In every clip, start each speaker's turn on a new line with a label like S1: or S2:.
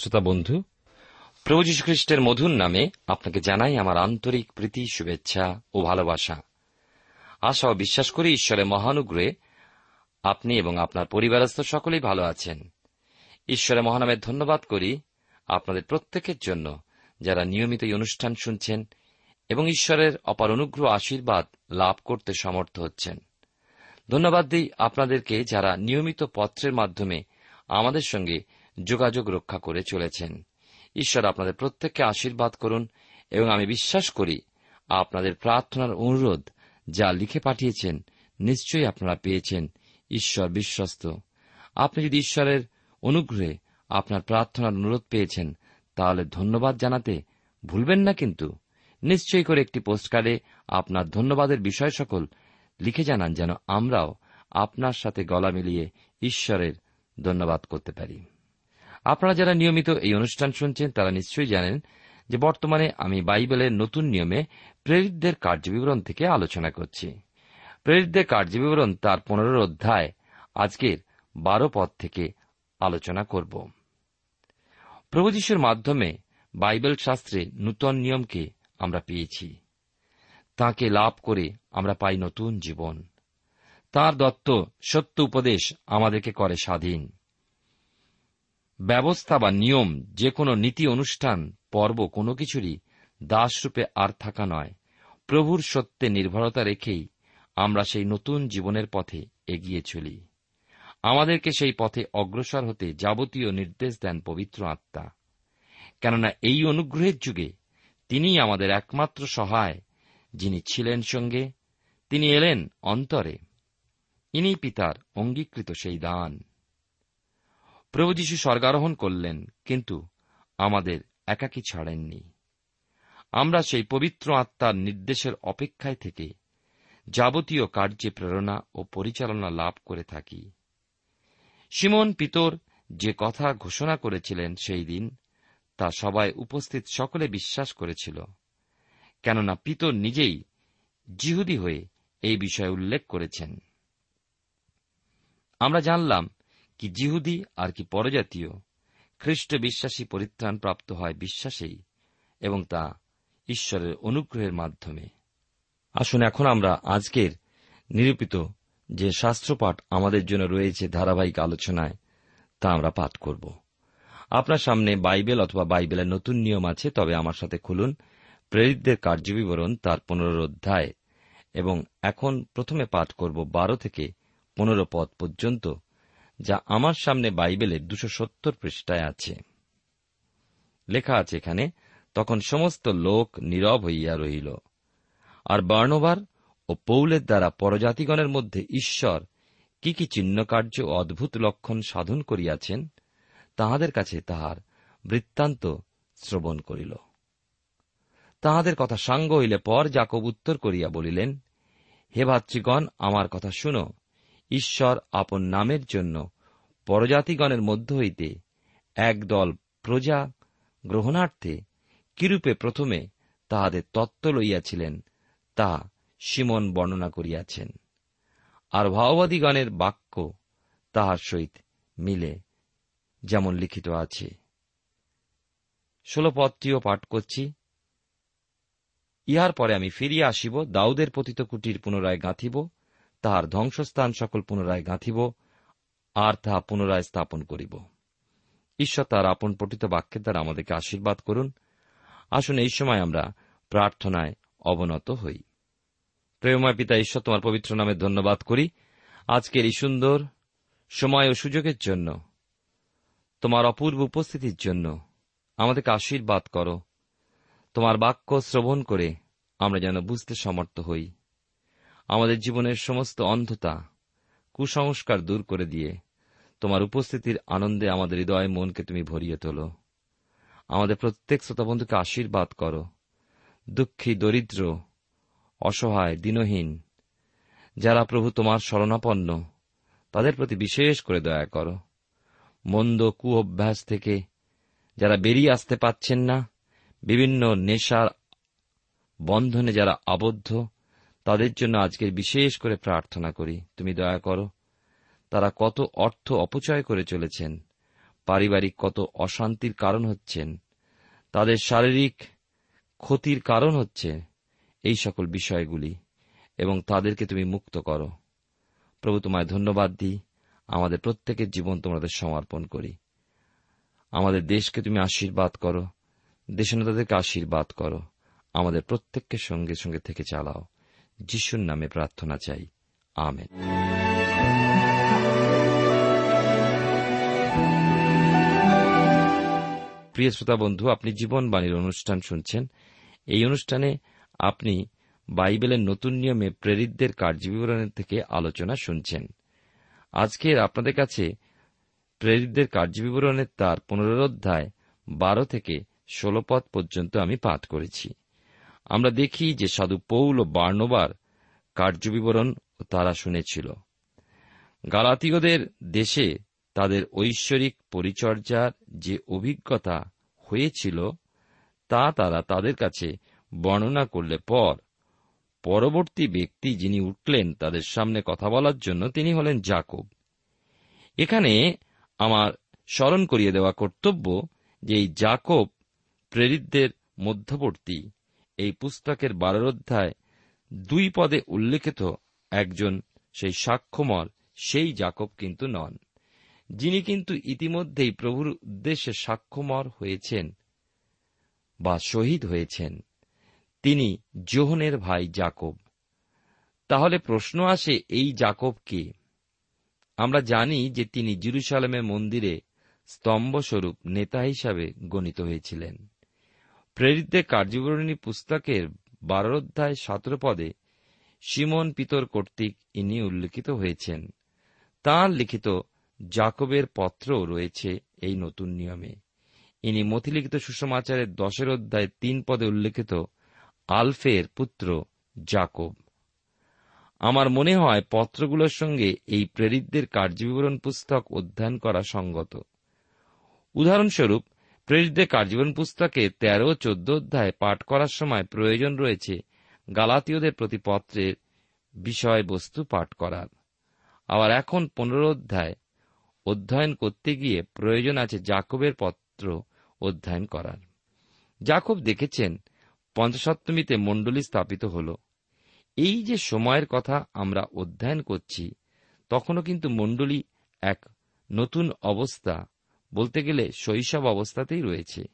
S1: শ্রোতা বন্ধু, প্রভু যীশু খ্রিস্টের মধুর নামে আপনাকে জানাই আমার আন্তরিক প্রীতি, শুভেচ্ছা ও ভালোবাসা। আশা ও বিশ্বাস করি ঈশ্বরের মহানুগ্রহে আপনি এবং আপনার পরিবারস্থ সকলেই ভালো আছেন। ঈশ্বরের মহানামের ধন্যবাদ করি আপনাদের প্রত্যেকের জন্য যারা নিয়মিত এই অনুষ্ঠান শুনছেন এবং ঈশ্বরের অপার অনুগ্রহ, আশীর্বাদ লাভ করতে সমর্থ হচ্ছেন। ধন্যবাদ দিই আপনাদেরকে যারা নিয়মিত পত্রের মাধ্যমে আমাদের সঙ্গে যোগাযোগ রক্ষা করে চলেছেন। ঈশ্বর আপনাদের প্রত্যেককে আশীর্বাদ করুন এবং আমি বিশ্বাস করি আপনাদের প্রার্থনার অনুরোধ যা লিখে পাঠিয়েছেন নিশ্চয়ই আপনারা পেয়েছেন। ঈশ্বর বিশ্বস্ত। আপনি যদি ঈশ্বরের অনুগ্রহে আপনার প্রার্থনার অনুরোধ পেয়েছেন, তাহলে ধন্যবাদ জানাতে ভুলবেন না কিন্তু। নিশ্চয়ই করে একটি পোস্টকার্ডে আপনার ধন্যবাদের বিষয় সকল লিখে জানান যেন আমরাও আপনার সাথে গলা মিলিয়ে ঈশ্বরের ধন্যবাদ করতে পারি। আপনারা যারা নিয়মিত এই অনুষ্ঠান শুনছেন, তারা নিশ্চয়ই জানেন যে বর্তমানে আমি বাইবেলের নতুন নিয়মে প্রেরিতদের কার্যবিবরণ থেকে আলোচনা করছি। প্রেরিতদের কার্যবিবরণ তার পনেরো অধ্যায়, আজকের বারো পদ থেকে আলোচনা করব। প্রভু যীশুর মাধ্যমে বাইবেল শাস্ত্রে নূতন নিয়মকে আমরা পেয়েছি। তাকে লাভ করে আমরা পাই নতুন জীবন। তার দত্ত সত্য উপদেশ আমাদেরকে করে স্বাধীন। ব্যবস্থা বা নিয়ম যে কোনো নীতি অনুষ্ঠান, পর্ব কোনো কিছুরই দাসরূপে আর থাকা নয়। প্রভুর সত্যে নির্ভরতা রেখেই আমরা সেই নতুন জীবনের পথে এগিয়ে চলি। আমাদেরকে সেই পথে অগ্রসর হতে যাবতীয় নির্দেশ দেন পবিত্র আত্মা। কেননা এই অনুগ্রহের যুগে তিনিই আমাদের একমাত্র সহায়, যিনি ছিলেন সঙ্গে, তিনি এলেন অন্তরে। ইনি পিতার অঙ্গীকৃত সেই দান। প্রভু যীশু স্বর্গারোহণ করলেন, কিন্তু আমাদের একাকী ছাড়েননি। আমরা সেই পবিত্র আত্মার নির্দেশের অপেক্ষায় থেকে যাবতীয় কার্যে প্রেরণা ও পরিচালনা লাভ করে থাকি। সিমন পিতর যে কথা ঘোষণা করেছিলেন সেই দিন, তা সবাই উপস্থিত সকলে বিশ্বাস করেছিল, কেননা পিতর নিজেই জিহুদি হয়ে এই বিষয়ে উল্লেখ করেছেন। আমরা জানলাম কি জিহুদি আর কি পরজাতীয়, খ্রিস্ট বিশ্বাসী পরিত্রাণ প্রাপ্ত হয় বিশ্বাসেই এবং তা ঈশ্বরের অনুগ্রহের মাধ্যমে। আসুন এখন আমরা আজকের নিরূপিত যে শাস্ত্রপাঠ আমাদের জন্য রয়েছে ধারাবাহিক আলোচনায়, তা আমরা পাঠ করব। আপনার সামনে বাইবেল অথবা বাইবেলের নতুন নিয়ম আছে, তবে আমার সাথে খুলুন। প্রেরিতদের কার্যবিবরণ তার পনেরো অধ্যায় এবং এখন প্রথমে পাঠ করব বারো থেকে পনেরো পদ পর্যন্ত। যা আমার সামনে বাইবেলের দুশো সত্তর পৃষ্ঠায় আছে। লেখা আছে এখানে, তখন সমস্ত লোক নীরব হইয়া রহিল। আর বর্ণবার ও পৌলের দ্বারা পরজাতিগণের মধ্যে ঈশ্বর কি কি চিহ্নকার্য ও অদ্ভুত লক্ষণ সাধন করিয়াছেন, তাহাদের কাছে তাহার বৃত্তান্ত শ্রবণ করিল। তাহাদের কথা সাঙ্গ হইলে পর জাকব উত্তর করিয়া বলিলেন, হে ভাতৃগণ আমার কথা শুনো ঈশ্বর আপন নামের জন্য পরজাতিগণের মধ্য হইতে একদল প্রজা গ্রহণার্থে কিরূপে প্রথমে তাহাদের তত্ত্ব লইয়াছিলেন, তা সিমন বর্ণনা করিয়াছেন। আর ভাওবাদীগণের বাক্য তাহার সহিত মিলে যেমন লিখিত আছে। ষোলো পদটিও পাঠ করছি। ইহার পরে আমি ফিরিয়া আসিব, দাউদের পতিত কুটির পুনরায় গাঁথিব তাহার ধ্বংসস্থান সকল পুনরায় গাঁথিব, আর তাহা পুনরায় স্থাপন করিব। ঈশ্বর তার আপন পঠিত বাক্যের দ্বারা আমাদেরকে আশীর্বাদ করুন। আসুন এই সময় আমরা প্রার্থনায় অবনত হই। প্রেমময় পিতা, ঈশ্বর তোমার পবিত্র নামে ধন্যবাদ করি। আজকের এই সুন্দর সময় ও সুযোগের জন্য, তোমার অপূর্ব উপস্থিতির জন্য আমাদেরকে আশীর্বাদ করো। তোমার বাক্য শ্রবণ করে আমরা যেন বুঝতে সমর্থ হই। আমাদের জীবনের সমস্ত অন্ধতা, কুসংস্কার দূর করে দিয়ে তোমার উপস্থিতির আনন্দে আমাদের হৃদয় মনকে তুমি ভরিয়ে তোলো। আমাদের প্রত্যেক শ্রোতাবন্ধুকে আশীর্বাদ করো। দুঃখী, দরিদ্র, অসহায়, দিনহীন, যারা প্রভু তোমার শরণাপন্ন, তাদের প্রতি বিশেষ করে দয়া করো। মন্দ কু অভ্যাস থেকে যারা বেরিয়ে আসতে পাচ্ছেন না, বিভিন্ন নেশার বন্ধনে যারা আবদ্ধ তাদের জন্য আজকের বিশেষ করে প্রার্থনা করি। তুমি দয়া করো, তারা কত অর্থ অপচয় করে চলেছেন, পারিবারিক কত অশান্তির কারণ হচ্ছেন, তাদের শারীরিক ক্ষতির কারণ হচ্ছে এই সকল বিষয়গুলি, এবং তাদেরকে তুমি মুক্ত করো। প্রভু তোমায় ধন্যবাদ দিই, আমাদের প্রত্যেকের জীবন তোমাদের সমর্পণ করি। আমাদের দেশকে তুমি আশীর্বাদ করো, দেশনেতাদেরকে আশীর্বাদ করো, আমাদের প্রত্যেককে সঙ্গে সঙ্গে থেকে চালাও। যিশুর নামে প্রার্থনা চাই। আমেন। প্রিয় শ্রোতা বন্ধু, আপনি জীবনবাণীর অনুষ্ঠান শুনছেন। এই অনুষ্ঠানে আপনি বাইবেলের নতুন নিয়মে প্রেরিতদের কার্যবিবরণের থেকে আলোচনা শুনছেন। আজকের আপনাদের কাছে প্রেরিতদের কার্যবিবরণের তার পুনরোধ্যায় বারো থেকে ষোলো পদ পর্যন্ত আমি পাঠ করেছি। আমরা দেখি যে সাধু পৌল ও বার্নবার কার্যবিবরণ তারা শুনেছিল। গালাতীয়দের দেশে তাদের ঐশ্বরিক পরিচর্যার যে অভিজ্ঞতা হয়েছিল, তা তারা তাদের কাছে বর্ণনা করলে পর পরবর্তী ব্যক্তি যিনি উঠলেন তাদের সামনে কথা বলার জন্য তিনি হলেন জাকব। এখানে আমার স্মরণ করিয়ে দেওয়া কর্তব্য যে এই জাকব প্রেরিতদের মধ্যবর্তী। এই পুস্তকের বারোর অধ্যায় দুই পদে উল্লেখিত একজন সেই সাক্ষ্যমর সেই জাকব কিন্তু নন। যিনি কিন্তু ইতিমধ্যেই প্রভুর উদ্দেশ্যে সাক্ষ্যমর হয়েছেন বা শহীদ হয়েছেন। তিনি জোহনের ভাই জাকব। তাহলে প্রশ্ন আসে, এই জাকব কে? আমরা জানি যে তিনি জিরুসালামের মন্দিরে স্তম্ভস্বরূপ নেতা হিসাবে গণিত হয়েছিলেন। প্রেরিতদের কার্যবরণী পুস্তকের বারো অধ্যায় সতেরো পদে সিমন পিতর কর্তৃক ইনি উল্লেখিত হয়েছেন। তাঁর লিখিত জাকবের পত্র রয়েছে এই নতুন নিয়মে। ইনি মতিলিখিত সুষমাচারের দশের অধ্যায় তিন পদে উল্লেখিত আলফের পুত্র জাকব। আমার মনে হয় পত্রগুলোর সঙ্গে এই প্রেরিতদের কার্যবিবরণ পুস্তক অধ্যয়ন করা সঙ্গত। উদাহরণস্বরূপ প্রেরিতদের কার্যবিবরণ পুস্তকে তেরো চোদ্দ অধ্যায় পাঠ করার সময় প্রয়োজন রয়েছে গালাতীয়দের প্রতি পত্রের বিষয়বস্তু পাঠ করার। আবার এখন পনেরো অধ্যায় অধ্যয়ন করতে গিয়ে প্রয়োজন আছে জাকবের পত্র অধ্যয়ন করার। জাকব দেখেছেন, পঞ্চসপ্তমীতে মণ্ডলী স্থাপিত হল। এই যে সময়ের কথা আমরা অধ্যয়ন করছি, তখনও কিন্তু মণ্ডলী এক নতুন অবস্থা বলতে গেলে শৈশব অবস্থাতেই রয়েছে।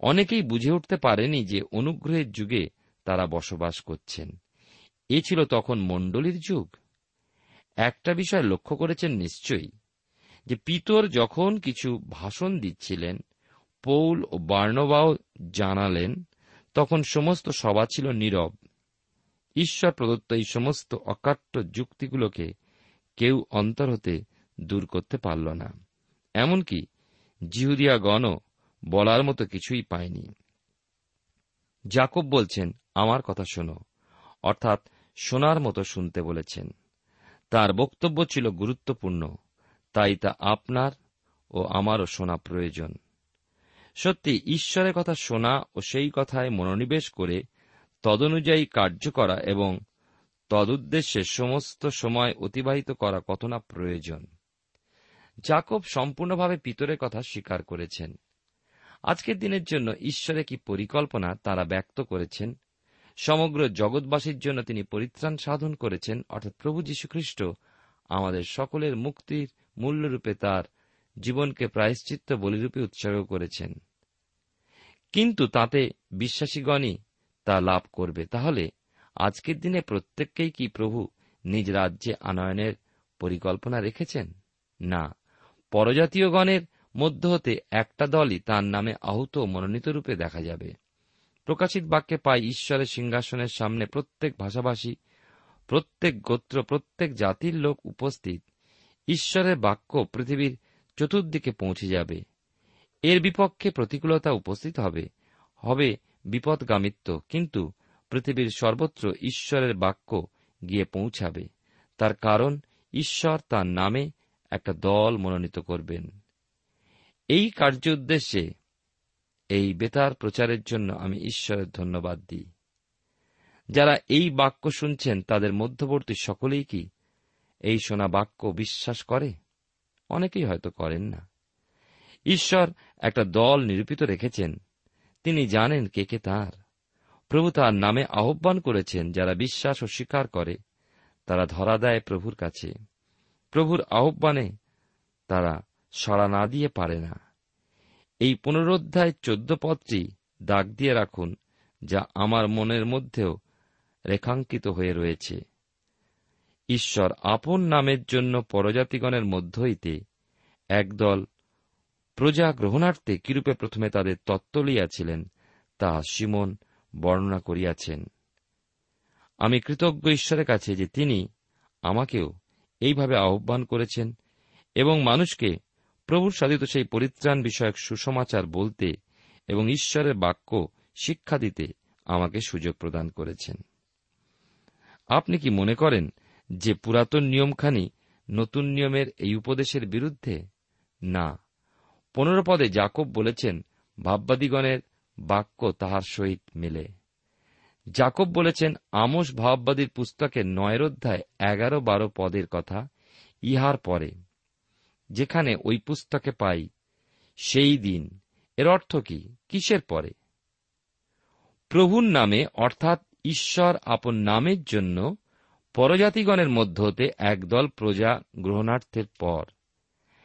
S1: অনেকেই বুঝে উঠতে পারেনি যে অনুগ্রহের যুগে তারা বসবাস করছেন। এ ছিল তখন মণ্ডলীর যুগ। একটা বিষয় লক্ষ্য করেছেন নিশ্চয়ই, যে পিতর যখন কিছু ভাষণ দিচ্ছিলেন, পৌল ও বার্নবাও জানালেন, তখন সমস্ত সভা ছিল নীরব। ঈশ্বর প্রদত্ত এই সমস্ত অকাট্য যুক্তিগুলোকে কেউ অন্তর হতে দূর করতে পারল না। এমনকি জিহুদিয়া গণ বলার মতো কিছুই পায়নি। জাকব বলছেন, আমার কথা শোনো। অর্থাৎ শোনার মতো শুনতে বলেছেন। তার বক্তব্য ছিল গুরুত্বপূর্ণ, তাই তা আপনার ও আমারও শোনা প্রয়োজন। সত্যি, ঈশ্বরের কথা শোনা ও সেই কথায় মনোনিবেশ করে তদনুযায়ী কার্য করা এবং তদুদ্দেশ্যে সমস্ত সময় অতিবাহিত করা কত না প্রয়োজন। জাকব সম্পূর্ণভাবে পিতরের কথা স্বীকার করেছেন। আজকের দিনের জন্য ঈশ্বরে কি পরিকল্পনা তারা ব্যক্ত করেছেন? সমগ্র জগৎবাসীর জন্য তিনি পরিত্রাণ সাধন করেছেন, অর্থাৎ প্রভু যীশুখ্রিস্ট আমাদের সকলের মুক্তির মূল্যরূপে তার জীবনকে প্রায়শ্চিত্ত বলিরূপে উৎসর্গ করেছেন। কিন্তু তাতে বিশ্বাসীগণই তা লাভ করবে। তাহলে আজকের দিনে প্রত্যেককেই কি প্রভু নিজ রাজ্যে আনয়নের পরিকল্পনা রেখেছেন? না। পরজাতীয়গণের মধ্য হতে একটা দলই তার নামে আহুত মনোনীত রূপে দেখা যাবে। প্রকাশিত বাক্যে পাই ঈশ্বরের সিংহাসনের সামনে প্রত্যেক ভাষাভাষী, প্রত্যেক গোত্র, প্রত্যেক জাতির লোক উপস্থিত। ঈশ্বরের বাক্য পৃথিবীর চতুর্দিকে পৌঁছে যাবে। এর বিপক্ষে প্রতিকূলতা উপস্থিত হবে। হবে বিপদগামিত্ব, কিন্তু পৃথিবীর সর্বত্র ঈশ্বরের বাক্য গিয়ে পৌঁছাবে। তার কারণ ঈশ্বর তার নামে একটা দল মনোনীত করবেন। এই কার্য উদ্দেশ্যে এই বেতার প্রচারের জন্য আমি ঈশ্বরের ধন্যবাদ দিই। যারা এই বাক্য শুনছেন, তাদের মধ্যবর্তী সকলেই কি এই শোনা বাক্য বিশ্বাস করে? অনেকেই হয়তো করেন না। ঈশ্বর একটা দল নিরূপিত রেখেছেন। তিনি জানেন কে কে তার। প্রভু তার নামে আহ্বান করেছেন, যারা বিশ্বাস ও স্বীকার করে, তারা ধরা দেয় প্রভুর কাছে। প্রভুর আহ্বানে তারা সাড়া না দিয়ে পারে না। এই পুনরুদ্ধায় চোদ্দ পদটি দাগ দিয়ে রাখুন, যা আমার মনের মধ্যেও রেখাঙ্কিত হয়ে রয়েছে। ঈশ্বর আপন নামের জন্য পরজাতিগণের মধ্য হইতে একদল প্রজা গ্রহণার্থে কিরূপে প্রথমে তাদের তত্ত্ব লইয়াছিলেন তা সিমন বর্ণনা করিয়াছেন। আমি কৃতজ্ঞ ঈশ্বরের কাছে যে তিনি আমাকেও এইভাবে আহ্বান করেছেন এবং মানুষকে প্রভুর সাধিত সেই পরিত্রাণ বিষয়ক সুসমাচার বলতে এবং ঈশ্বরের বাক্য শিক্ষা দিতে আমাকে সুযোগ প্রদান করেছেন। আপনি কি মনে করেন যে পুরাতন নিয়মখানি নতুন নিয়মের এই উপদেশের বিরুদ্ধে? না। পনেরো পদে জাকব বলেছেন ভাববাদীগণের বাক্য তাহার সহিত মেলে। জাকব বলেছেন, আমোস ভাববাদীর পুস্তকের নয়ের অধ্যায় এগারো বারো পদের কথা ইহার পরে, যেখানে ওই পুস্তকে পাই, সেই দিন। এর অর্থ কি? কিসের পরে? প্রভুর নামে, অর্থাৎ ঈশ্বর আপন নামের জন্য পরজাতিগণের মধ্য হতে একদল প্রজা গ্রহণার্থের পর।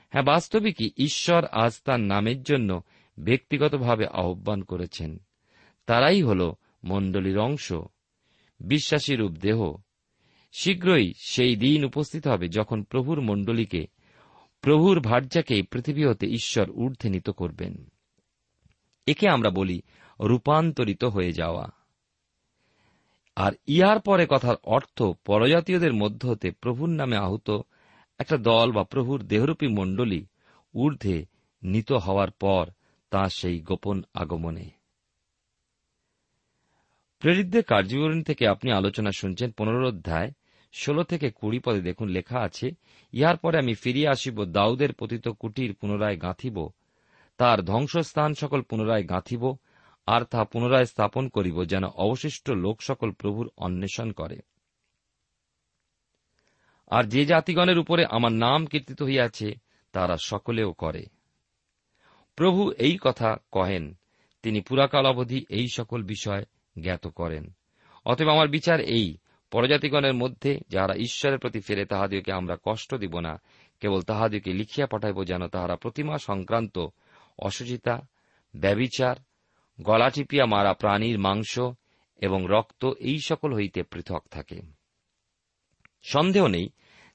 S1: হ্যাঁ বাস্তবিকই ঈশ্বর আজ তার নামের জন্য ব্যক্তিগতভাবে আহ্বান করেছেন। তারাই হল মণ্ডলীর অংশ। বিশ্বাসী রূপ দেহ। শীঘ্রই সেই দিন উপস্থিত হবে যখন প্রভুর মণ্ডলীকে, প্রভুর ভার্যাকে পৃথিবী হতে ঈশ্বর ঊর্ধ্বে নিত করবেন। একে আমরা বলি রূপান্তরিত হয়ে যাওয়া। আর ইহার পরে কথার অর্থ পরজাতীয়দের মধ্য হতে প্রভুর নামে আহত একটা দল বা প্রভুর দেহরূপী মণ্ডলী ঊর্ধ্বে নিত হওয়ার পর তা সেই গোপন আগমনে। প্রেরিতদের কার্যবিবরণী থেকে আপনি আলোচনা শুনছেন পনেরো অধ্যায়, ষোলো থেকে কুড়ি পদে দেখুন, লেখা আছে, ইহার পরে আমি ফিরিয়ে আসিব, দাউদের পতিত কুটির পুনরায় গাঁথিব, তার ধ্বংসস্থান সকল পুনরায় গাঁথিব, আর তা পুনরায় স্থাপন করিব, যেন অবশিষ্ট লোক সকল প্রভুর অন্বেষণ করে। আর যে জাতিগণের উপরে আমার নাম কীর্তিত হইয়াছে, তারা সকলেও করে। প্রভু এই কথা কহেন, তিনি পুরাকাল অবধি এই সকল বিষয় জ্ঞাত করেন। অতএব আমার বিচার এই, পরজাতিগণের মধ্যে যাহারা ঈশ্বরের প্রতি ফেরে তাহাদিওকে আমরা কষ্ট দিব না, কেবল তাহাদিওকে লিখিয়া পাঠাইব যেন তাহারা প্রতিমা সংক্রান্ত অসুচিতা ব্যবিচার গলা টিপিয়া মারা প্রাণীর মাংস এবং রক্ত এই সকল হইতে পৃথক থাকে। সন্দেহ নেই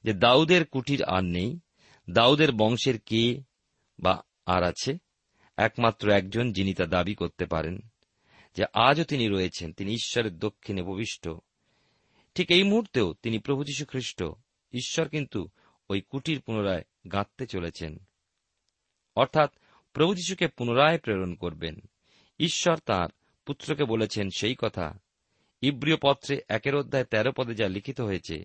S1: যে দাউদের কুটির আর নেই, দাউদের বংশের কে বা আর আছে, একমাত্র একজন যিনি তা দাবি করতে পারেন। যে আজও তিনি রয়েছেন, তিনি ঈশ্বরের দক্ষিণে ভবিষ্ঠ ঠিক এই মুহূর্তেও তিনি প্রভু যীশু খ্রিস্ট। ঈশ্বর কিন্তু ওই কুটির পুনরায় গাঁথতে চলেছেন। অর্থাৎ প্রভু যীশুকে পুনরায় প্রেরণ করবেন। ঈশ্বর তার পুত্রকে বলেছেন সেই কথা। ইব্রিয় পত্রে একের অধ্যায় তেরো পদে যা লিখিত হয়েছে,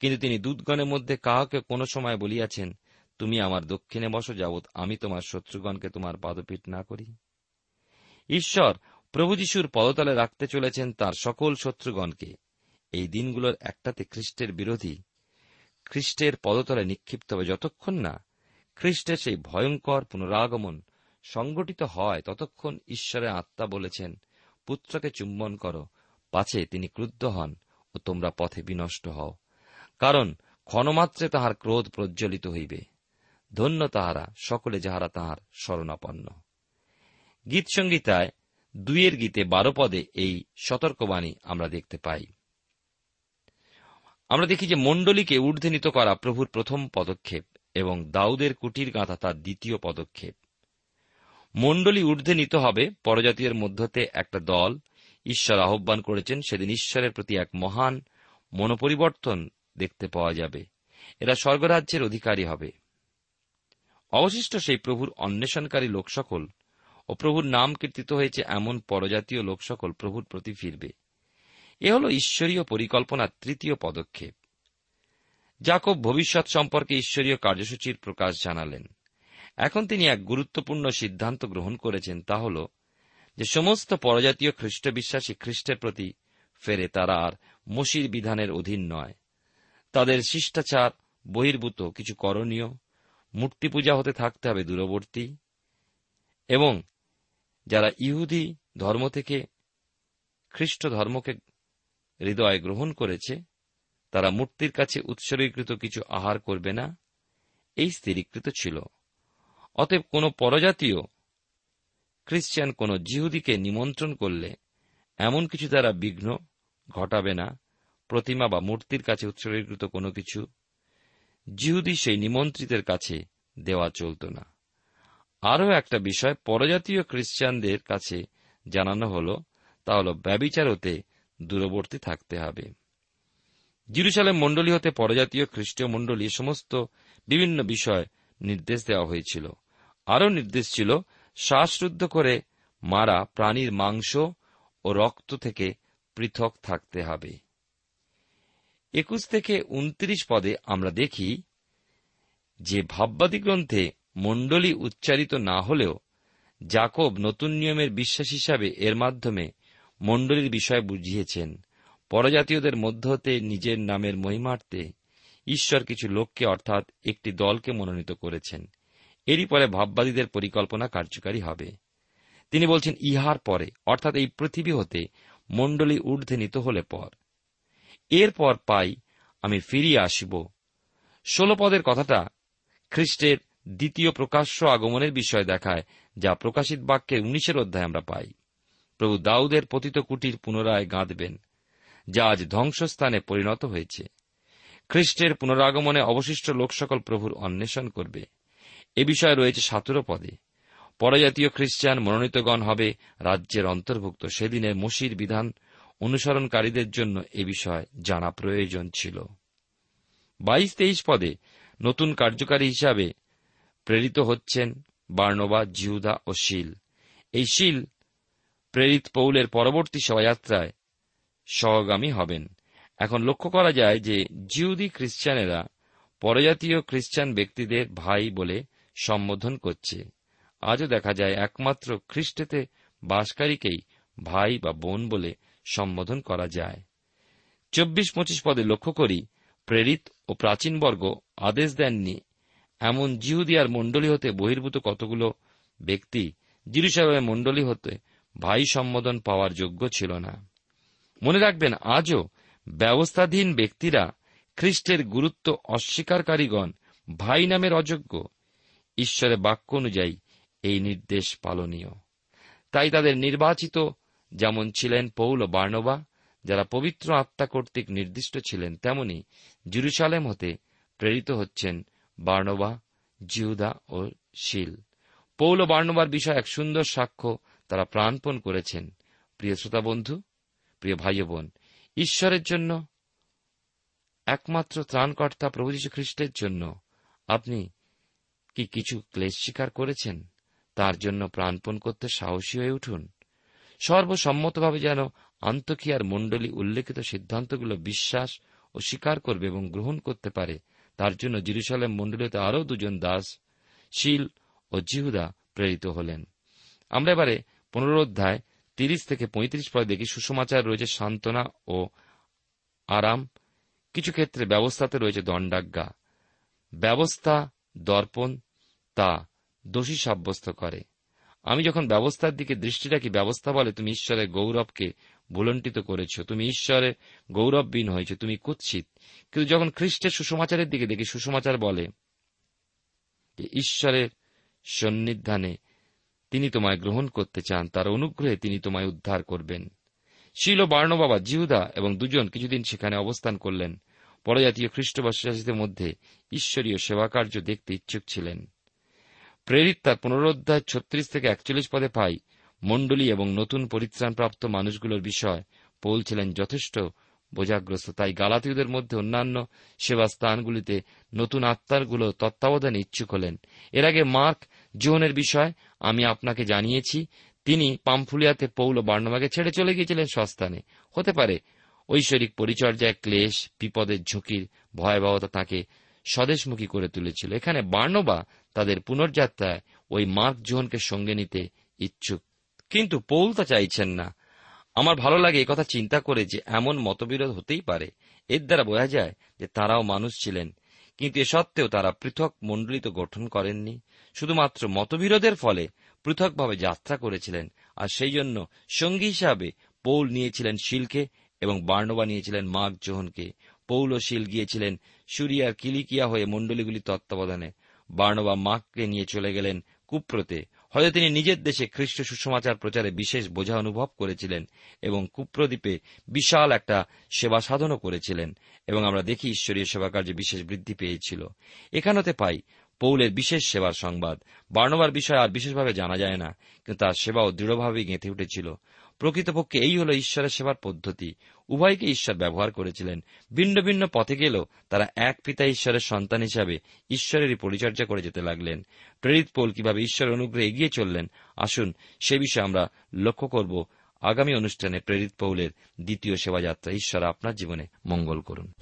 S1: কিন্তু তিনি দুধগণের মধ্যে কাহাকে কোন সময় বলিয়াছেন, তুমি আমার দক্ষিণে বসো, যাবৎ আমি তোমার শত্রুগণকে তোমার পাদপীঠ না করি? ঈশ্বর প্রভু যিশুর পদতলে রাখতে চলেছেন তার সকল শত্রুগণকে। এই দিনগুলোর একটাতে খ্রিস্টের বিরোধী। খ্রিস্টের পদতলে নিক্ষিপ্ত হবে যতক্ষণ না খ্রিস্টের সেই ভয়ঙ্কর পুনরাগমন সংগঠিত হয় ততক্ষণ ঈশ্বরের আত্মা বলেছেন, পুত্রকে চুম্বন করো, পাছে তিনি ক্রুদ্ধ হন ও তোমরা পথে বিনষ্ট হও। কারণ ক্ষণমাত্রে তাহার ক্রোধ প্রজ্বলিত হইবে। ধন্য তাহারা, সকলে যাহারা তাহার শরণাপন্ন। গীত সংগীতায় দুইয়ের গীতে বারো পদে এই সতর্কবাণী আমরা দেখতে পাই। আমরা দেখি যে মণ্ডলীকে ঊর্ধ্বনীত করা প্রভুর প্রথম পদক্ষেপ এবং দাউদের কুটির গাঁথা তার দ্বিতীয় পদক্ষেপ। মণ্ডলী ঊর্ধ্বে নিতে হবে পরজাতীয়ের মধ্যতে একটা দল। ঈশ্বর আহ্বান করেছেন সেদিন ঈশ্বরের প্রতি এক মহান মনোপরিবর্তন দেখতে পাওয়া যাবে। এরা স্বর্গরাজ্যের অধিকারী হবে। অবশিষ্ট সেই প্রভুর অন্বেষণকারী লোক সকল ও প্রভুর নাম কীর্তিত হয়েছে এমন পরজাতীয় লোক সকল প্রভুর প্রতি ফিরবে। এ হল ঈশ্বরীয় পরিকল্পনার তৃতীয় পদক্ষেপ। জাকব ভবিষ্যৎ সম্পর্কে ঈশ্বরীয় কার্যসূচির প্রকাশ জানালেন। এখন তিনি এক গুরুত্বপূর্ণ সিদ্ধান্ত গ্রহণ করেছেন, তা হল যে সমস্ত পরজাতীয় খ্রিস্ট বিশ্বাসী খ্রিস্টের প্রতি ফেরে তারা আর মসির বিধানের অধীন নয়। তাদের শিষ্টাচার, বহির্ভূত, কিছু করণীয় মূর্তি পূজা হতে থাকতে হবে দূরবর্তী এবং যারা ইহুদি ধর্ম থেকে খ্রিস্ট ধর্মকে হৃদয়ে গ্রহণ করেছে, তারা মূর্তির কাছে উৎসর্গীকৃত কিছু আহার করবে না। এই স্থিরীকৃত ছিল। অতএব কোন পরজাতীয় খ্রিস্টান, কোন জিহুদিকে নিমন্ত্রণ করলে এমন কিছু দ্বারা বিঘ্ন ঘটাবে না। প্রতিমা বা মূর্তির কাছে উৎসর্গীকৃত কোনো কিছু জিহুদি সেই নিমন্ত্রিতের কাছে দেওয়া চলত না। আরও একটা বিষয় পরজাতীয় খ্রিস্টানদের কাছে জানানো হল, তা হল ব্যবিচার হতে দূরবর্তী থাকতে হবে। জিরুসালেম মণ্ডলী হতে পরজাতীয় খ্রিস্টীয় মণ্ডলী সমস্ত বিভিন্ন বিষয় নির্দেশ দেওয়া হয়েছিল। আরও নির্দেশ ছিল শ্বাসরুদ্ধ করে মারা প্রাণীর মাংস ও রক্ত থেকে পৃথক থাকতে হবে। একুশ থেকে উনত্রিশ পদে আমরা দেখি যে ভাববাদী গ্রন্থে মণ্ডলী উচ্চারিত না হলেও জাকব নতুন নিয়মের বিশ্বাস হিসাবে এর মাধ্যমে মণ্ডলীর বিষয় বুঝিয়েছেন। পরজাতীয়দের মধ্য হতে নিজের নামের মহিমার্থে ঈশ্বর কিছু লোককে অর্থাৎ একটি দলকে মনোনীত করেছেন। এরই পরে ভাববাদীদের পরিকল্পনা কার্যকারী হবে। তিনি বলছেন, ইহার পরে, অর্থাৎ এই পৃথিবী হতে, মণ্ডলী ঊর্ধ্বে নিত হলে পর। এরপর পাই আমি ফিরিয়ে আসিব। ষোল পদের কথাটা খ্রিস্টের দ্বিতীয় প্রকাশ্য আগমনের বিষয় দেখায়, যা প্রকাশিত বাক্যের উনিশের অধ্যায় আমরা পাই। প্রভু দাউদের পতিত কুটির পুনরায় গাঁদবেন, যা আজ ধ্বংসস্থানে পরিণত হয়েছে। খ্রিস্টের পুনরাগমনে অবশিষ্ট লোক সকল প্রভুর অন্বেষণ করবে। এ বিষয়ে রয়েছে সাতুরো পদে। পরজাতীয় খ্রিস্টান মনোনীতগণ হবে রাজ্যের অন্তর্ভুক্ত। সেদিনের মসির বিধান অনুসরণকারীদের জন্য এ বিষয় জানা প্রয়োজন ছিল। বাইশ তেইশ পদে নতুন কার্যকারী হিসাবে প্রেরিত হচ্ছেন বার্নবা, জিহুদা ও শিল। এই শিল প্রেরিত পৌলের পরবর্তী শোভাযাত্রায় সহগামী হবেন। এখন লক্ষ্য করা যায় যে জিহুদি খ্রিস্টানেরা পরজাতীয় খ্রিস্টান ব্যক্তিদের ভাই বলে সম্বোধন করছে। আজও দেখা যায় একমাত্র খ্রিস্টেতে বাসকারীকেই ভাই বা বোন বলে সম্বোধন করা যায়। চব্বিশ পঁচিশ পদে লক্ষ্য করি, প্রেরিত ও প্রাচীনবর্গ আদেশ দেননি এমন জিহুদিয়ার মণ্ডলী হতে বহির্ভূত কতগুলো ব্যক্তি জিরুসালামের মণ্ডলী হতে ভাই সম্বোধন পাওয়ার যোগ্য ছিল না। মনে রাখবেন, আজও ব্যবস্থাধীন ব্যক্তিরা খ্রিস্টের গুরুত্ব অস্বীকারীগণ ভাই নামের অযোগ্য। ঈশ্বরের বাক্য অনুযায়ী এই নির্দেশ পালনীয়। তাই তাদের নির্বাচিত যেমন ছিলেন পৌল বার্নবা, যারা পবিত্র আত্মা কর্তৃক নির্দিষ্ট ছিলেন, তেমনি জেরুসালেম হতে প্রেরিত হচ্ছেন বার্নবা জিউদা ও শিল। পৌল বার্নবার বিষয়ে এক সুন্দর সাক্ষ্য তারা প্রাণপণ করেছেন। প্রিয় শ্রোতা বন্ধু প্রিয় ভাই বোন ঈশ্বরের জন্য, একমাত্র ত্রাণকর্তা প্রভু যীশু খ্রিস্টের জন্য আপনি কি কিছু ক্লেশ স্বীকার করেছেন? তার জন্য প্রাণপণ করতে সাহসী হয়ে উঠুন। সর্বসম্মতভাবে যেন আন্তকিয়ার মণ্ডলী উল্লেখিত সিদ্ধান্তগুলো বিশ্বাস ও স্বীকার করবে এবং গ্রহণ করতে পারে তার জন্য জিরুসালেম মণ্ডলীতে আরও দুজন দাস, শিল ও জিহুদা প্রেরিত হলেন। আমরা এবারে পুনরোধ্যায় তিরিশ থেকে পঁয়ত্রিশ পরে দেখি সুসমাচার রয়েছে সান্ত্বনা ও আরাম। কিছু ক্ষেত্রে ব্যবস্থাতে রয়েছে দণ্ডাজ্ঞা। ব্যবস্থা, দর্পণ, তা দোষী সাব্যস্ত করে। আমি যখন ব্যবস্থার দিকে দৃষ্টি রাখি, ব্যবস্থা বলে তুমি ঈশ্বরের গৌরবকে ভুলণ্টিত করেছ। তুমি ঈশ্বরের গৌরববিন হয়েছ, তুমি কুৎসিত। কিন্তু যখন খ্রিস্টের সুসমাচারের দিকে দেখি, সুসমাচার বলে যে ঈশ্বরের সন্নিধানে তিনি তোমায় গ্রহণ করতে চান, তার অনুগ্রহে তিনি তোমায় উদ্ধার করবেন। শিল বার্ণবাবা জিহুদা এবং দুজন কিছুদিন সেখানে অবস্থান করলেন। পরজাতীয় খ্রিস্টবাসীদের মধ্যে ঈশ্বরীয় সেবাকার্য দেখতে ইচ্ছুক ছিলেন। প্রেরিত তার পুনরোধ্যায় ছত্রিশ থেকে একচল্লিশ পদে পাই। মণ্ডলী এবং নতুন পরিত্রাণপ্রাপ্ত মানুষগুলোর বিষয় পৌল ছিলেন যথেষ্ট বোঝাগ্রস্ত। তাই গালাতীয়দের মধ্যে অন্যান্য সেবা স্থানগুলিতে নতুন আত্মারগুলো তত্ত্বাবধানে ইচ্ছুক হলেন। এর আগে মার্ক জোহনের বিষয় আমি আপনাকে জানিয়েছি। তিনি পাম্ফুলিয়াতে পৌল বার্ণবাকে ছেড়ে চলে গিয়েছিলেন সস্থানে। হতে পারে ঐশ্বরিক পরিচর্যায় ক্লেশ বিপদের ঝুঁকির ভয়াবহতা তাকে স্বদেশমুখী করে তুলেছিল। এখানে বার্ণবা তাদের পুনর্যাত্রায় ওই মার্ক জোহনকে সঙ্গে নিতে ইচ্ছুক। কিন্তু পৌল তা চাইছেন না। আমার ভালো লাগে কথা চিন্তা করে যে এমন মতবিরোধ হতেই পারে। এর দ্বারা বোঝা যায় যে তারাও মানুষ ছিলেন, কিন্তু এ সত্ত্বেও তারা পৃথক মণ্ডলী তো গঠন করেননি। শুধুমাত্র মতবিরোধের ফলে পৃথকভাবে যাত্রা করেছিলেন, আর সেই জন্য সঙ্গী হিসাবে পৌল নিয়েছিলেন শিলকে এবং বার্নবা নিয়েছিলেন মাঘ জোহনকে। পৌল ও শিল গিয়েছিলেন সুরিয়ার কিলিকিয়া হয়ে মণ্ডলীগুলি তত্ত্বাবধানে। বার্নবা মাঘকে নিয়ে চলে গেলেন কুপ্রতে। হয়তো তিনি নিজের দেশে খ্রিস্ট সুসমাচার প্রচারে বিশেষ বোঝা অনুভব করেছিলেন এবং কুপ্রদ্বীপে বিশাল একটা সেবা সাধনও করেছিলেন এবং আমরা দেখি ঈশ্বরীয় সেবা কার্যে বিশেষ বৃদ্ধি পেয়েছিল। এখানতে পাই, পৌলের বিশেষ সেবার সংবাদ। বার্নবার বিষয় আর বিশেষভাবে জানা যায় না, কিন্তু তার সেবাও দৃঢ়ভাবেই গেঁথে উঠেছিল। প্রকৃতপক্ষে এই হল ঈশ্বরের সেবার পদ্ধতি। উভয়কে ঈশ্বর ব্যবহার করেছিলেন। ভিন্ন ভিন্ন পথে গেলেও তারা এক পিতা ঈশ্বরের সন্তান হিসাবে ঈশ্বরেরই পরিচর্যা করে যেতে লাগলেন। প্রেরিত পৌল কীভাবে ঈশ্বর অনুগ্রহে এগিয়ে চললেন, আসুন সে বিষয়ে আমরা লক্ষ্য করব। আগামী অনুষ্ঠানে প্রেরিত পৌলের দ্বিতীয় সেবাযাত্রা ঈশ্বর আপনার জীবনে মঙ্গল করুন।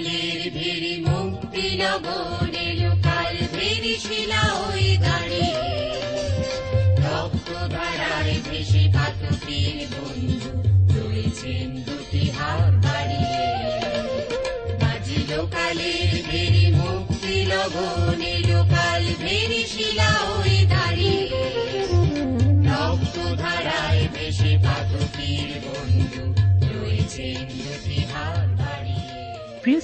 S2: কালের ভেরি মুক্তি লগনের কাল ভেরি শিলা ওই দাঁড়িয়ে রক্ত ধারায় ভেসে পাতকের বন্ধু রয়েছেন দুটি হাত বাড়িয়ে বাজিল কালের ভেরি মুক্তি লগনের কাল ভেরি শিলা ওই